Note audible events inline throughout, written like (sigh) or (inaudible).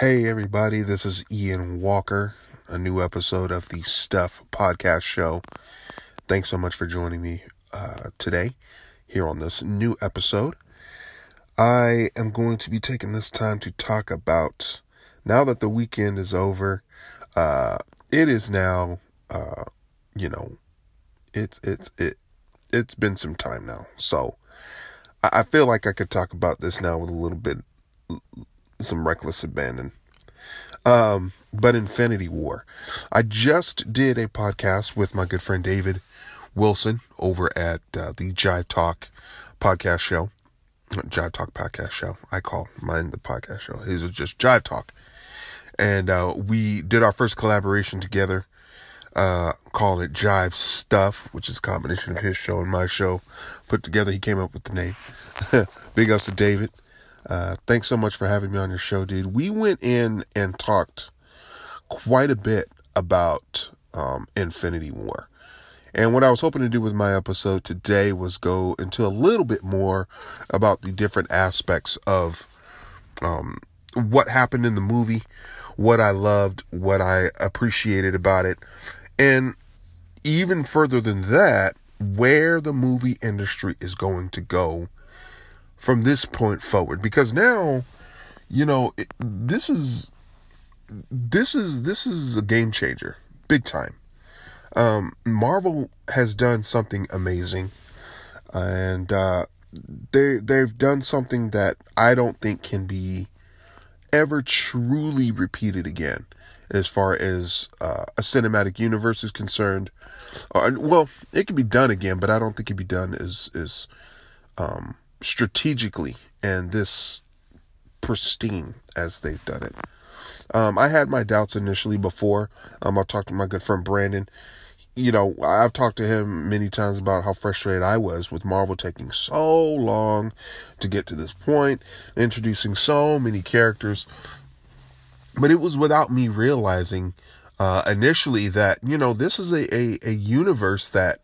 Hey, everybody, this is Ian Walker, a new episode of the Stuff Podcast Show. Thanks so much for joining me uh, today here on this new episode. I am going to be taking this time to talk about now that the weekend is over, uh, it is now, uh, you know, it's, it's, it, it's been some time now. So I, I feel like I could talk about this now with a little bit some reckless abandon. Um, but Infinity War. I just did a podcast with my good friend David Wilson over at uh, the Jive Talk podcast show. Jive Talk podcast show. I call mine the podcast show. His is just Jive Talk. And uh, we did our first collaboration together, uh, called it Jive Stuff, which is a combination of his show and my show put together. He came up with the name. (laughs) Big ups to David. Uh, thanks so much for having me on your show, dude. We went in and talked quite a bit about um, Infinity War. And what I was hoping to do with my episode today was go into a little bit more about the different aspects of um, what happened in the movie, what I loved, what I appreciated about it, and even further than that, where the movie industry is going to go from this point forward. Because now you know it, this is this is this is a game changer big time. Um, marvel has done something amazing and uh, they they've done something that i don't think can be ever truly repeated again as far as uh, a cinematic universe is concerned. Uh, well it can be done again but i don't think it can be done as as um, strategically and this pristine as they've done it. Um, I had my doubts initially before. Um, I talked to my good friend Brandon. You know, I've talked to him many times about how frustrated I was with Marvel taking so long to get to this point, introducing so many characters. But it was without me realizing uh, initially that, you know, this is a, a, a universe that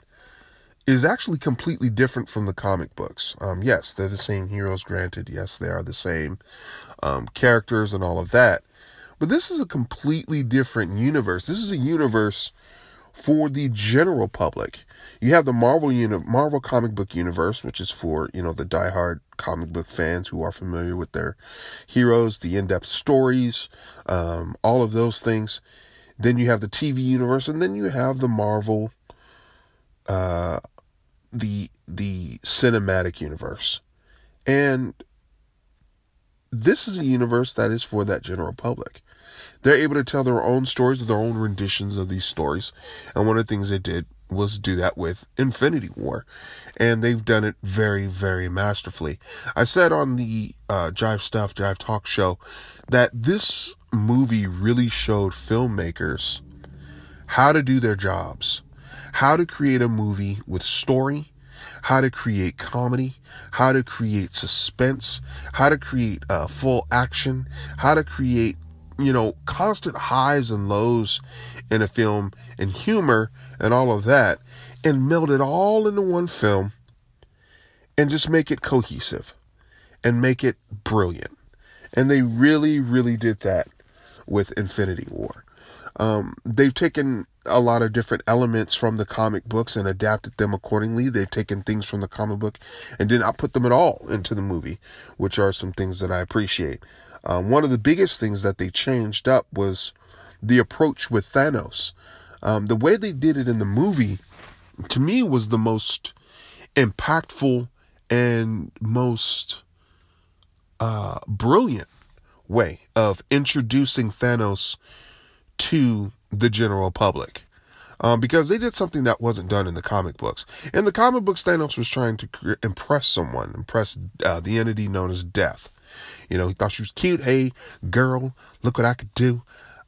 is actually completely different from the comic books. Um, yes, they're the same heroes, granted. Yes, they are the same um, characters and all of that. But this is a completely different universe. This is a universe for the general public. You have the Marvel uni- Marvel comic book universe, which is for you know the diehard comic book fans who are familiar with their heroes, the in-depth stories, um, all of those things. Then you have the TV universe, and then you have the Marvel uh, the the cinematic universe. And this is a universe that is for that general public. They're able to tell their own stories, their own renditions of these stories. And one of the things they did was do that with Infinity War. And they've done it very, very masterfully. I said on the uh, Jive Stuff, Jive Talk show that this movie really showed filmmakers how to do their jobs how to create a movie with story, how to create comedy, how to create suspense, how to create uh, full action, how to create, you know, constant highs and lows in a film and humor and all of that and meld it all into one film and just make it cohesive and make it brilliant. And they really, really did that with Infinity War. Um, they've taken a lot of different elements from the comic books and adapted them accordingly. They've taken things from the comic book and did not put them at all into the movie, which are some things that I appreciate. Um, one of the biggest things that they changed up was the approach with Thanos. Um, the way they did it in the movie, to me, was the most impactful and most uh, brilliant way of introducing Thanos to the general public. Um, because they did something that wasn't done in the comic books. In the comic books, Thanos was trying to impress someone, impress uh, the entity known as Death. You know, he thought she was cute. Hey, girl, look what I could do.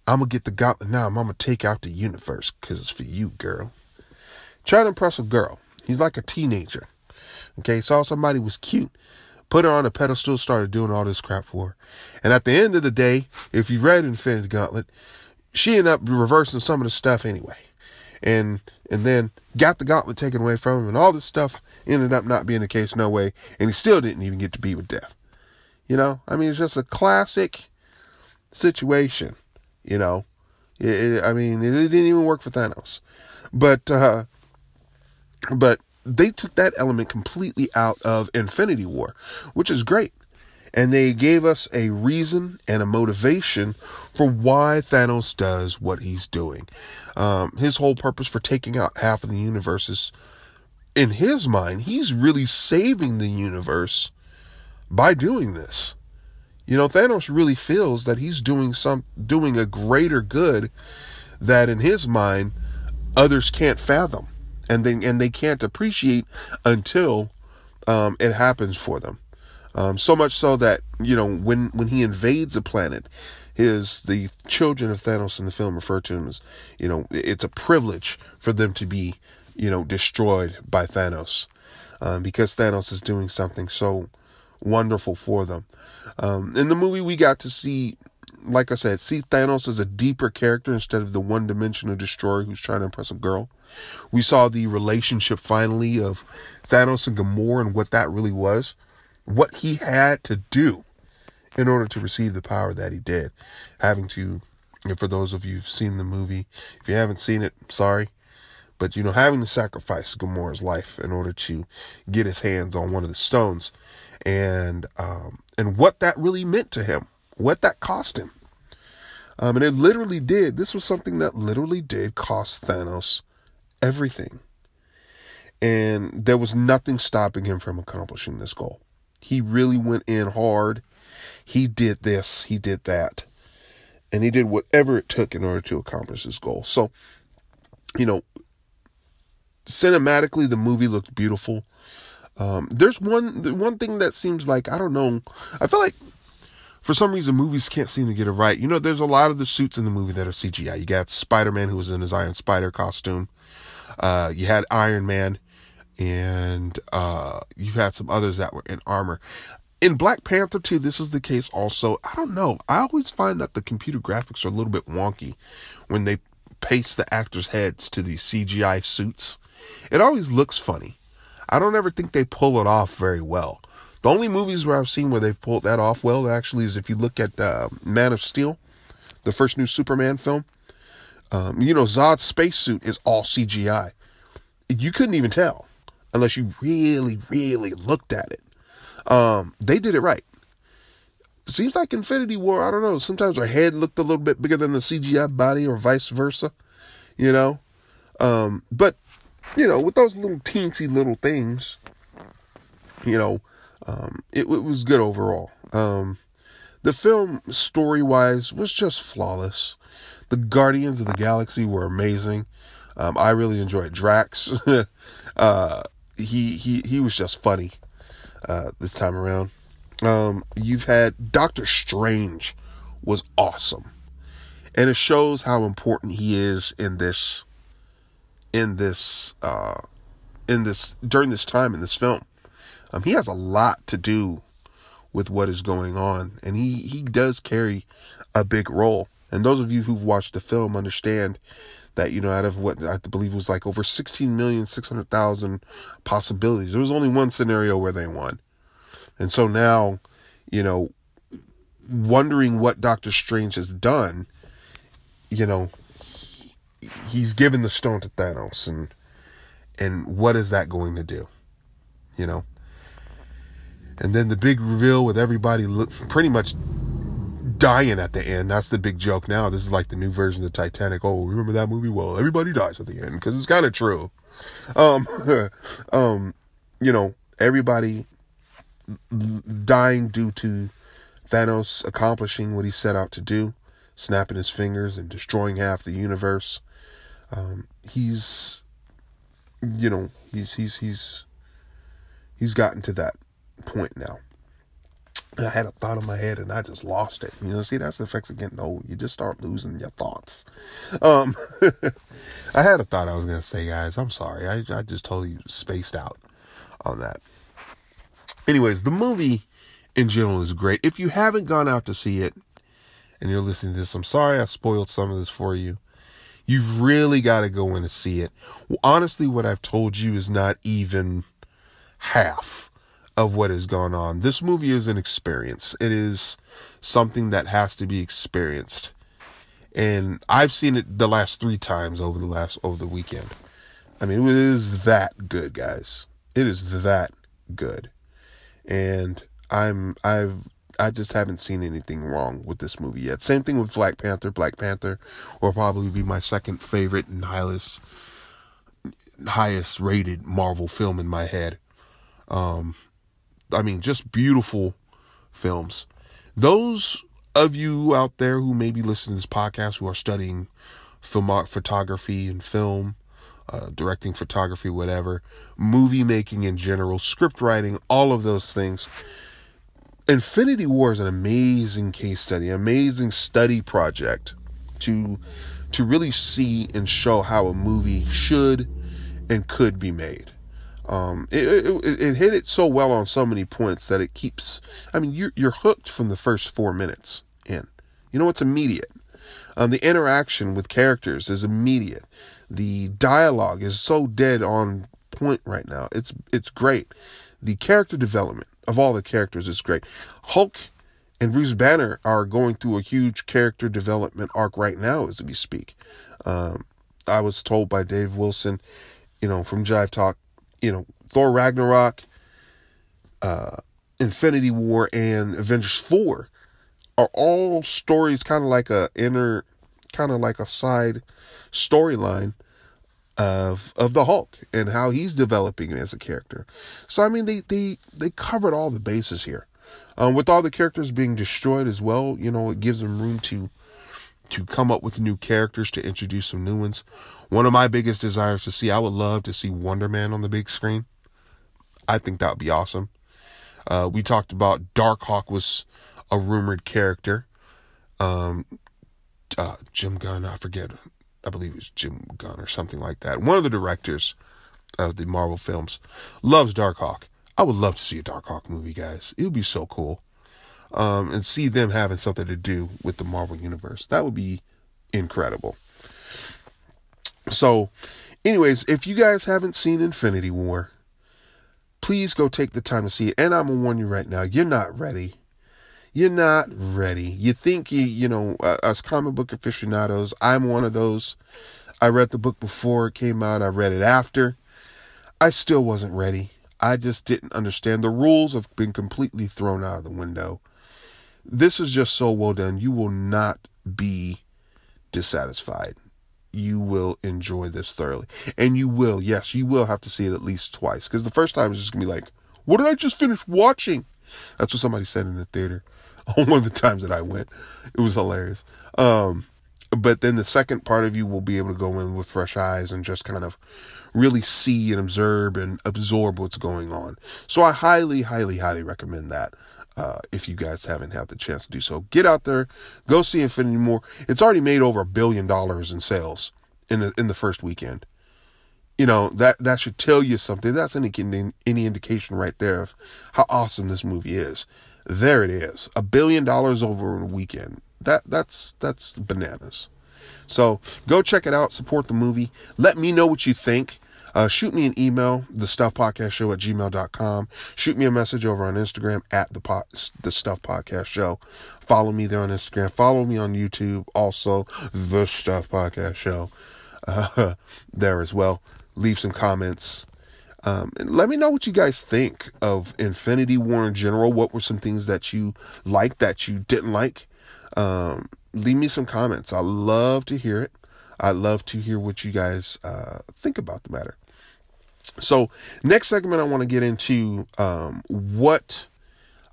I'm gonna get the gauntlet now. I'm gonna take out the universe because it's for you, girl. Trying to impress a girl. He's like a teenager. Okay, saw somebody was cute, put her on a pedestal, started doing all this crap for her. And at the end of the day, if you read Infinity Gauntlet, she ended up reversing some of the stuff anyway. And and then got the gauntlet taken away from him, and all this stuff ended up not being the case, no way. And he still didn't even get to be with death. You know, I mean, it's just a classic situation. You know, it, it, I mean, it, it, didn't even work for Thanos, but uh, but they took that element completely out of Infinity War, which is great. And they gave us a reason and a motivation for why Thanos does what he's doing. Um, his whole purpose for taking out half of the universe is, in his mind, he's really saving the universe by doing this. You know, Thanos really feels that he's doing some doing a greater good that in his mind others can't fathom and they and they can't appreciate until um, it happens for them. Um, so much so that you know when when he invades a planet, his the children of Thanos in the film refer to him as you know it's a privilege for them to be you know destroyed by Thanos um, because Thanos is doing something so wonderful for them. Um, in the movie, we got to see, like I said, see Thanos as a deeper character instead of the one dimensional destroyer who's trying to impress a girl. We saw the relationship finally of Thanos and Gamora and what that really was, what he had to do in order to receive the power that he did. Having to, for those of you who've seen the movie, if you haven't seen it, sorry. But, you know, having to sacrifice Gamora's life in order to get his hands on one of the stones and um, and what that really meant to him, what that cost him. Um, and it literally did. This was something that literally did cost Thanos everything. And there was nothing stopping him from accomplishing this goal. He really went in hard. He did this, he did that. And he did whatever it took in order to accomplish his goal. So, you know, cinematically, the movie looked beautiful. Um, there's one one thing that seems like I don't know. I feel like for some reason movies can't seem to get it right. You know, there's a lot of the suits in the movie that are CGI. You got Spider Man who was in his Iron Spider costume. Uh, you had Iron Man, and uh, you've had some others that were in armor. In Black Panther 2, this is the case also. I don't know. I always find that the computer graphics are a little bit wonky when they paste the actors' heads to these CGI suits. It always looks funny. I don't ever think they pull it off very well. The only movies where I've seen where they've pulled that off well actually is if you look at uh, Man of Steel, the first new Superman film. Um, you know, Zod's spacesuit is all CGI. You couldn't even tell unless you really, really looked at it. Um, they did it right. Seems like Infinity War, I don't know. Sometimes her head looked a little bit bigger than the CGI body, or vice versa. You know, um, but you know, with those little teensy little things, you know, um, it, it, was good overall. Um, the film, story wise, was just flawless. The Guardians of the Galaxy were amazing. Um, I really enjoyed Drax. (laughs) uh, he he he was just funny uh, this time around. Um, you've had Doctor Strange was awesome, and it shows how important he is in this in this uh, in this during this time in this film. Um, he has a lot to do with what is going on, and he he does carry a big role. And those of you who've watched the film understand that you know out of what I believe was like over 16 million 600,000 possibilities, there was only one scenario where they won. And so now, you know, wondering what Doctor Strange has done, you know, he's given the stone to Thanos and and what is that going to do? You know? And then the big reveal with everybody look, pretty much dying at the end. That's the big joke now. This is like the new version of the Titanic. Oh, remember that movie? Well, everybody dies at the end because it's kind of true. Um, (laughs) um, you know, everybody dying due to Thanos accomplishing what he set out to do, snapping his fingers and destroying half the universe um, he's you know he's he's he's he's gotten to that point now. I had a thought in my head and I just lost it. You know, see that's the effects of getting old. You just start losing your thoughts. Um, (laughs) I had a thought I was gonna say, guys. I'm sorry. I I just totally spaced out on that. Anyways, the movie in general is great. If you haven't gone out to see it and you're listening to this, I'm sorry I spoiled some of this for you. You've really got to go in and see it. Honestly, what I've told you is not even half of what has gone on. This movie is an experience. It is something that has to be experienced. And I've seen it the last three times over the last over the weekend. I mean, it is that good, guys. It is that good. And I'm I've I just haven't seen anything wrong with this movie yet. Same thing with Black Panther. Black Panther will probably be my second favorite and highest highest rated Marvel film in my head. Um I mean, just beautiful films. Those of you out there who may be listening to this podcast who are studying film photography and film, uh, directing photography, whatever, movie making in general, script writing, all of those things. Infinity War is an amazing case study, amazing study project to to really see and show how a movie should and could be made. Um, it, it, it, hit it so well on so many points that it keeps. I mean, you're you're hooked from the first four minutes in. You know, it's immediate. Um, the interaction with characters is immediate. The dialogue is so dead on point right now. It's it's great. The character development of all the characters is great. Hulk and Bruce Banner are going through a huge character development arc right now as we speak. Um, I was told by Dave Wilson, you know, from Jive Talk, you know, Thor Ragnarok, uh, Infinity War, and Avengers 4 are all stories kind of like a inner, kind of like a side storyline of of the Hulk and how he's developing as a character. So I mean, they they they covered all the bases here. Um, with all the characters being destroyed as well, you know, it gives them room to to come up with new characters to introduce some new ones. One of my biggest desires to see, I would love to see Wonder Man on the big screen. I think that would be awesome. Uh, we talked about Darkhawk was a rumored character. Um, uh, Jim Gunn, I forget, I believe it was Jim Gunn or something like that. One of the directors of the Marvel films loves Darkhawk. I would love to see a Darkhawk movie, guys. It would be so cool um, and see them having something to do with the Marvel Universe. That would be incredible. So, anyways, if you guys haven't seen Infinity War, please go take the time to see it. And I'm gonna warn you right now, you're not ready. You're not ready. You think you, you know, uh, us comic book aficionados, I'm one of those. I read the book before it came out. I read it after. I still wasn't ready. I just didn't understand. The rules have been completely thrown out of the window. This is just so well done. You will not be dissatisfied. You will enjoy this thoroughly. And you will, yes, you will have to see it at least twice. Because the first time is just going to be like, what did I just finish watching? That's what somebody said in the theater. (laughs) on One of the times that I went. It was hilarious. Um, but then the second part of you will be able to go in with fresh eyes and just kind of really see and observe and absorb what's going on. So I highly, highly, highly recommend that. Uh, if you guys haven't had the chance to do so, get out there, go see Infinity War. It's already made over a billion dollars in sales in the in the first weekend. You know that that should tell you something. That's any any indication right there of how awesome this movie is. There it is, a billion dollars over a weekend. That that's that's bananas. So go check it out, support the movie. Let me know what you think. Uh, shoot me an email, the stuff podcast show at gmail.com. Shoot me a message over on Instagram at the pot, the stuff podcast show. Follow me there on Instagram. Follow me on YouTube. Also, the stuff podcast show, uh, (laughs) there as well. Leave some comments. Um, let me know what you guys think of Infinity War in general. What were some things that you liked that you didn't like? Um, leave me some comments. I love to hear it. I love to hear what you guys uh, think about the matter. So, next segment, I want to get into um, what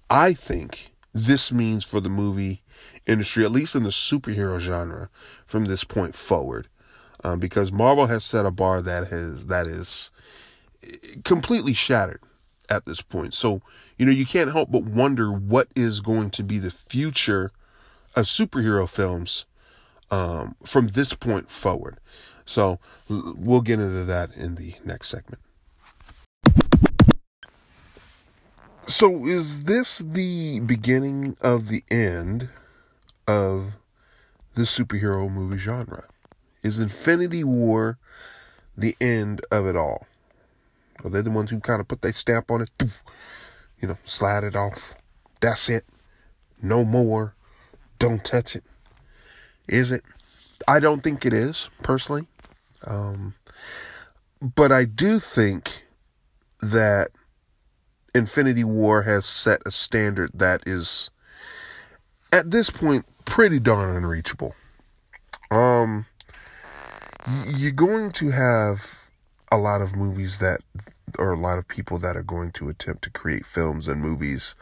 I think this means for the movie industry, at least in the superhero genre, from this point forward. Um, because Marvel has set a bar that has that is completely shattered at this point. So, you know, you can't help but wonder what is going to be the future of superhero films um, from this point forward. So, we'll get into that in the next segment. So, is this the beginning of the end of the superhero movie genre? Is Infinity War the end of it all? Are they the ones who kind of put their stamp on it? you know, slide it off. That's it. No more. Don't touch it. Is it? I don't think it is, personally. Um, but I do think that Infinity War has set a standard that is, at this point, pretty darn unreachable. Um, you're going to have a lot of movies that, or a lot of people that are going to attempt to create films and movies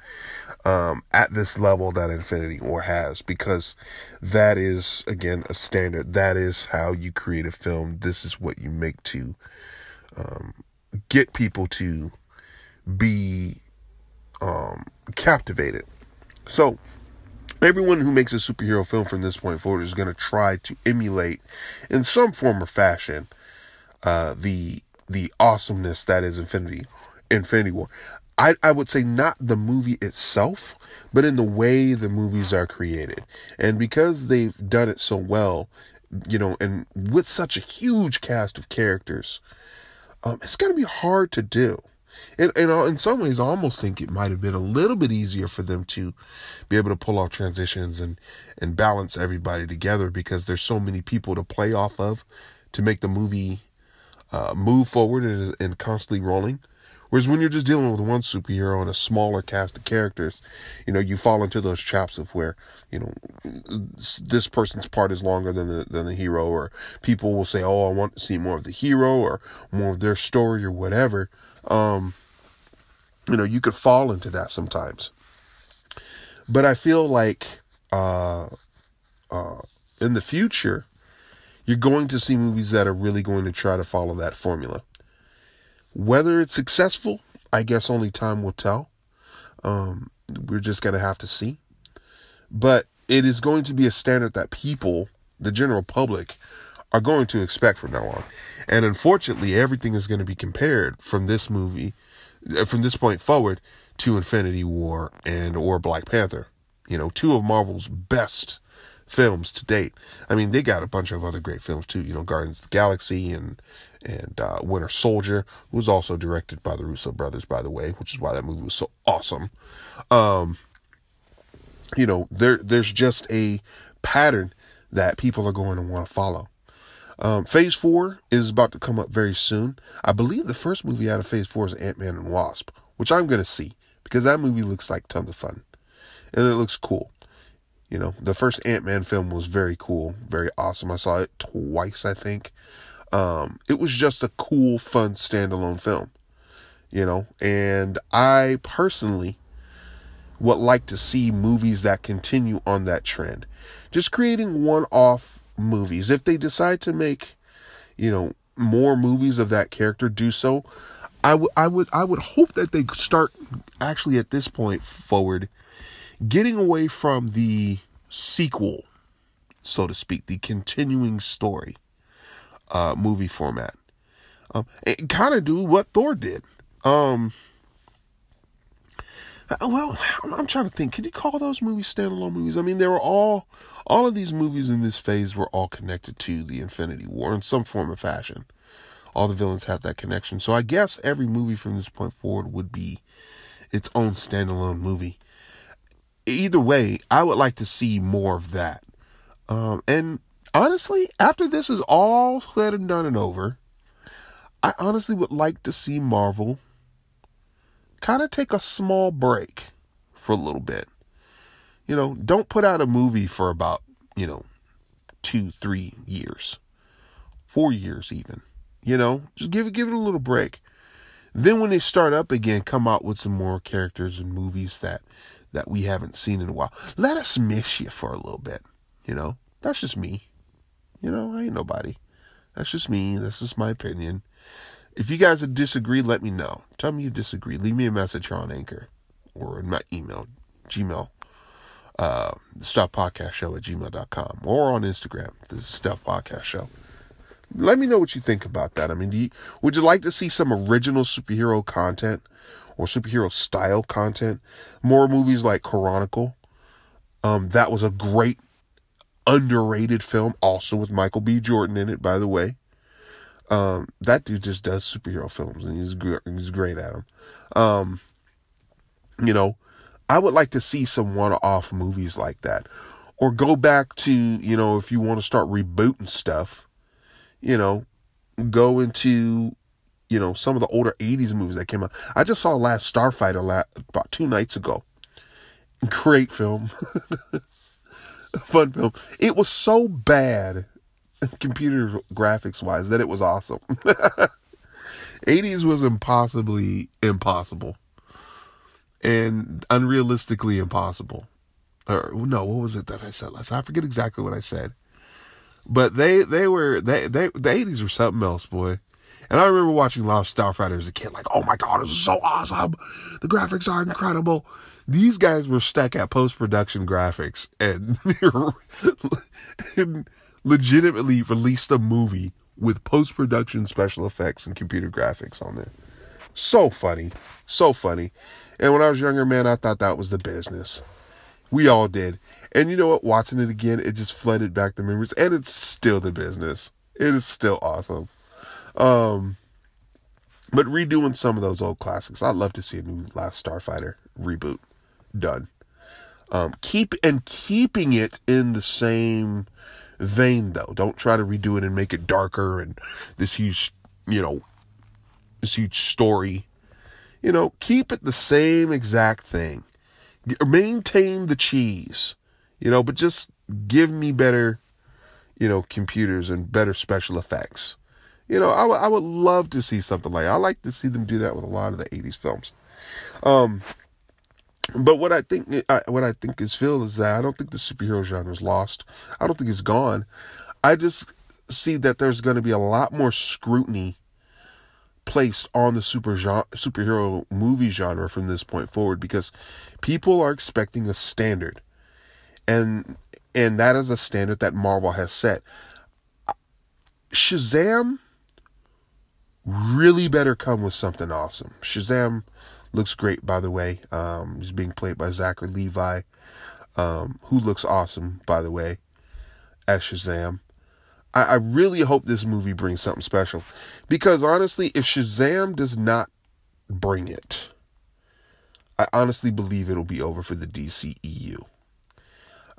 um, at this level that Infinity War has, because that is, again, a standard. That is how you create a film. This is what you make to um, get people to be um, captivated. So, everyone who makes a superhero film from this point forward is going to try to emulate, in some form or fashion, uh, the the awesomeness that is Infinity Infinity War. I, I would say not the movie itself, but in the way the movies are created. And because they've done it so well, you know, and with such a huge cast of characters, um, it's going to be hard to do. And, and in some ways, I almost think it might have been a little bit easier for them to be able to pull off transitions and, and balance everybody together because there's so many people to play off of to make the movie uh, move forward and, and constantly rolling. Whereas when you're just dealing with one superhero and a smaller cast of characters, you know, you fall into those traps of where, you know, this person's part is longer than the, than the hero, or people will say, oh, I want to see more of the hero or more of their story or whatever. Um, you know, you could fall into that sometimes. But I feel like, uh, uh, in the future, you're going to see movies that are really going to try to follow that formula. Whether it's successful, I guess only time will tell. Um, we're just going to have to see. But it is going to be a standard that people, the general public, are going to expect from now on. And unfortunately, everything is going to be compared from this movie, uh, from this point forward, to Infinity War and or Black Panther. You know, two of Marvel's best films to date. I mean, they got a bunch of other great films too. You know, Guardians of the Galaxy and and uh, Winter Soldier, was also directed by the Russo brothers, by the way, which is why that movie was so awesome. Um, you know, there there's just a pattern that people are going to want to follow. Um, phase four is about to come up very soon. I believe the first movie out of Phase four is Ant Man and Wasp, which I'm going to see because that movie looks like tons of fun and it looks cool. You know, the first Ant Man film was very cool, very awesome. I saw it twice, I think. Um, it was just a cool, fun standalone film, you know, and I personally would like to see movies that continue on that trend. Just creating one off movies. If they decide to make, you know, more movies of that character, do so. I would, I would, I would hope that they start actually at this point forward, getting away from the sequel, so to speak, the continuing story uh, movie format. Um, kind of do what Thor did. Um, uh, well, I'm trying to think. Can you call those movies standalone movies? I mean, they were all, all of these movies in this phase were all connected to the Infinity War in some form or fashion. All the villains have that connection. So I guess every movie from this point forward would be its own standalone movie. Either way, I would like to see more of that. Um, and honestly, after this is all said and done and over, I honestly would like to see Marvel kind of take a small break for a little bit. You know, don't put out a movie for about, you know, two, three years, four years even. You know, just give it give it a little break. Then when they start up again, come out with some more characters and movies that that we haven't seen in a while. Let us miss you for a little bit. You know, that's just me. You know, I ain't nobody. That's just me. That's just my opinion. If you guys disagree, let me know. Tell me you disagree. Leave me a message here on Anchor or in my email, Gmail, uh, the Stuff Podcast Show at gmail.com or on Instagram, the Stuff Podcast Show. Let me know what you think about that. I mean, you, would you like to see some original superhero content or superhero style content? More movies like Chronicle. Um, that was a great underrated film, also with Michael B. Jordan in it, by the way. Um, that dude just does superhero films, and he's he's great at them. Um, You know, I would like to see some one-off movies like that, or go back to you know if you want to start rebooting stuff, you know, go into you know some of the older 80s movies that came out. I just saw last starfighter la- about two nights ago. Great film. (laughs) Fun film. It was so bad computer graphics wise that it was awesome. (laughs) 80s was impossibly impossible. And unrealistically impossible. Or no what was it that i said last? I forget exactly what i said. But they they were they they the 80s were something else boy and I remember watching Last Starfighter as a kid, like, oh my God, is so awesome. The graphics are incredible. These guys were stuck at post production graphics and, (laughs) and legitimately released a movie with post production special effects and computer graphics on there. So funny. So funny. And when I was younger, man, I thought that was the business. We all did. And you know what? Watching it again, it just flooded back the memories. And it's still the business. It is still awesome. Um, but redoing some of those old classics, I'd love to see a new Last Starfighter reboot done. Um, keep and keeping it in the same vein though. Don't try to redo it and make it darker and this huge, you know, this huge story. You know, keep it the same exact thing. Maintain the cheese, you know, but just give me better, you know, computers and better special effects. You know, I, w- I would love to see something like I like to see them do that with a lot of the '80s films. Um, but what I think, I, what I think is Phil is that I don't think the superhero genre is lost. I don't think it's gone. I just see that there's going to be a lot more scrutiny placed on the super genre, superhero movie genre from this point forward because people are expecting a standard, and and that is a standard that Marvel has set. Shazam really better come with something awesome. Shazam looks great, by the way. Um, he's being played by Zachary Levi, um, who looks awesome, by the way, as Shazam. I, I really hope this movie brings something special. Because honestly, if Shazam does not bring it, I honestly believe it'll be over for the DCEU.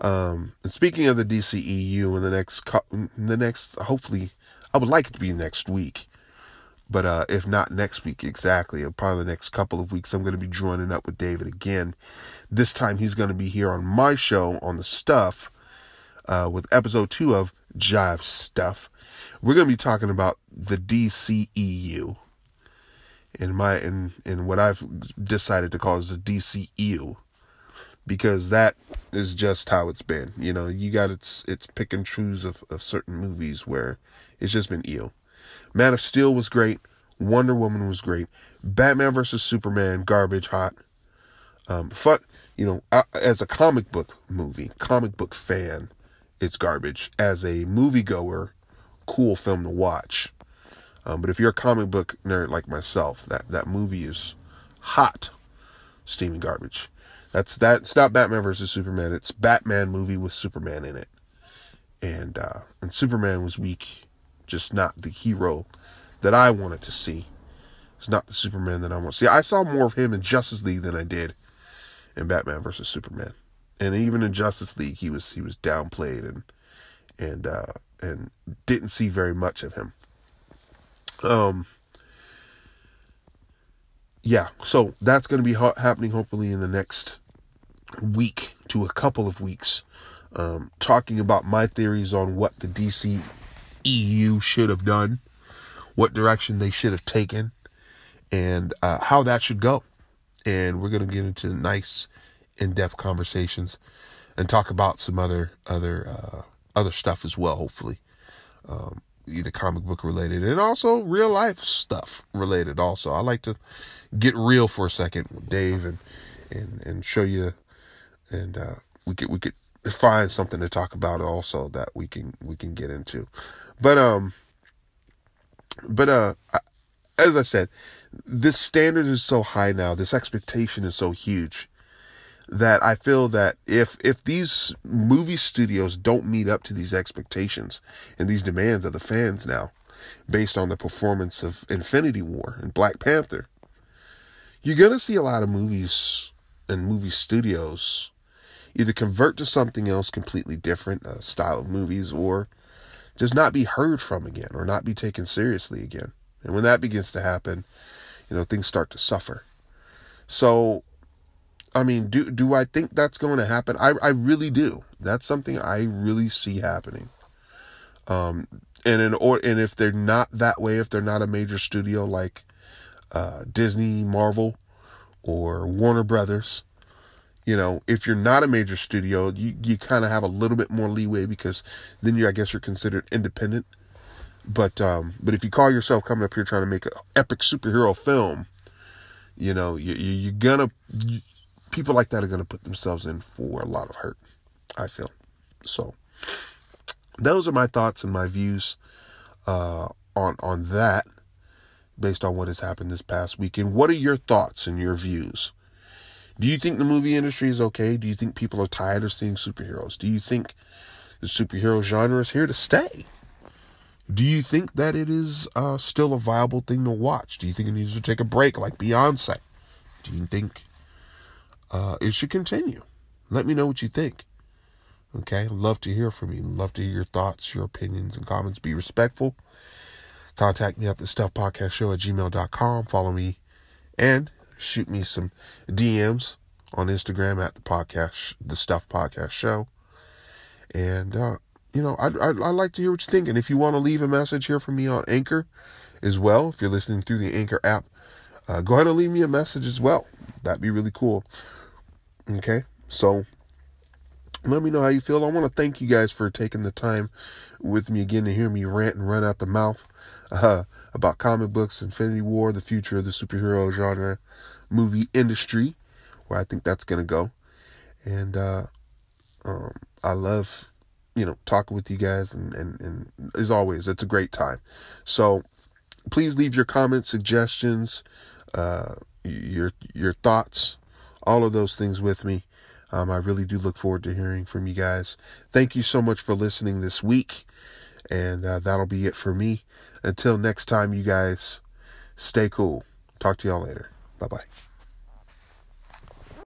Um, and speaking of the DCEU, in the next, in the next, hopefully, I would like it to be next week. But uh, if not next week, exactly, or probably the next couple of weeks, I'm going to be joining up with David again. This time he's going to be here on my show on the stuff uh, with episode two of Jive Stuff. We're going to be talking about the DCEU. In my in in what I've decided to call is the DCEU because that is just how it's been. You know, you got it's it's pick and choose of, of certain movies where it's just been EO. Man of Steel was great. Wonder Woman was great. Batman versus Superman, garbage hot. Um, fun, you know, as a comic book movie, comic book fan, it's garbage. As a moviegoer, cool film to watch. Um, but if you're a comic book nerd like myself, that that movie is hot, steaming garbage. That's that. It's not Batman versus Superman. It's Batman movie with Superman in it, and uh, and Superman was weak just not the hero that I wanted to see. It's not the Superman that I want to see. I saw more of him in Justice League than I did in Batman versus Superman. And even in Justice League, he was he was downplayed and and uh, and didn't see very much of him. Um. Yeah, so that's going to be ha- happening hopefully in the next week to a couple of weeks. Um, talking about my theories on what the DC EU should have done, what direction they should have taken, and uh, how that should go. And we're going to get into nice, in-depth conversations and talk about some other other uh, other stuff as well. Hopefully, um, either comic book related and also real life stuff related. Also, I like to get real for a second with Dave and and and show you and uh, we could we could find something to talk about also that we can we can get into but um but uh as i said this standard is so high now this expectation is so huge that i feel that if if these movie studios don't meet up to these expectations and these demands of the fans now based on the performance of infinity war and black panther you're to see a lot of movies and movie studios either convert to something else completely different, a style of movies, or just not be heard from again or not be taken seriously again. And when that begins to happen, you know, things start to suffer. So, I mean, do do I think that's going to happen? I I really do. That's something I really see happening. Um, and in or and if they're not that way, if they're not a major studio like uh, Disney, Marvel, or Warner Brothers, you know, if you're not a major studio, you, you kind of have a little bit more leeway because then you, I guess, you're considered independent. But um, but if you call yourself coming up here trying to make an epic superhero film, you know, you, you you're gonna you, people like that are gonna put themselves in for a lot of hurt. I feel so. Those are my thoughts and my views uh, on on that, based on what has happened this past weekend. What are your thoughts and your views? Do you think the movie industry is okay? Do you think people are tired of seeing superheroes? Do you think the superhero genre is here to stay? Do you think that it is uh, still a viable thing to watch? Do you think it needs to take a break like Beyonce? Do you think uh, it should continue? Let me know what you think. Okay, love to hear from you. Love to hear your thoughts, your opinions, and comments. Be respectful. Contact me at the Stuff Podcast Show at gmail.com. Follow me and shoot me some DMs on Instagram at the podcast, the Stuff Podcast Show. And, uh, you know, I'd, I'd, I'd, like to hear what you think. And if you want to leave a message here for me on Anchor as well, if you're listening through the Anchor app, uh, go ahead and leave me a message as well. That'd be really cool. Okay. So let me know how you feel. I want to thank you guys for taking the time with me again to hear me rant and run out the mouth uh, about comic books, Infinity War, the future of the superhero genre movie industry, where I think that's going to go. And uh, um, I love, you know, talking with you guys, and, and, and as always, it's a great time. So please leave your comments, suggestions, uh, your your thoughts, all of those things with me. Um, I really do look forward to hearing from you guys. Thank you so much for listening this week. And uh, that'll be it for me. Until next time, you guys stay cool. Talk to y'all later. Bye bye.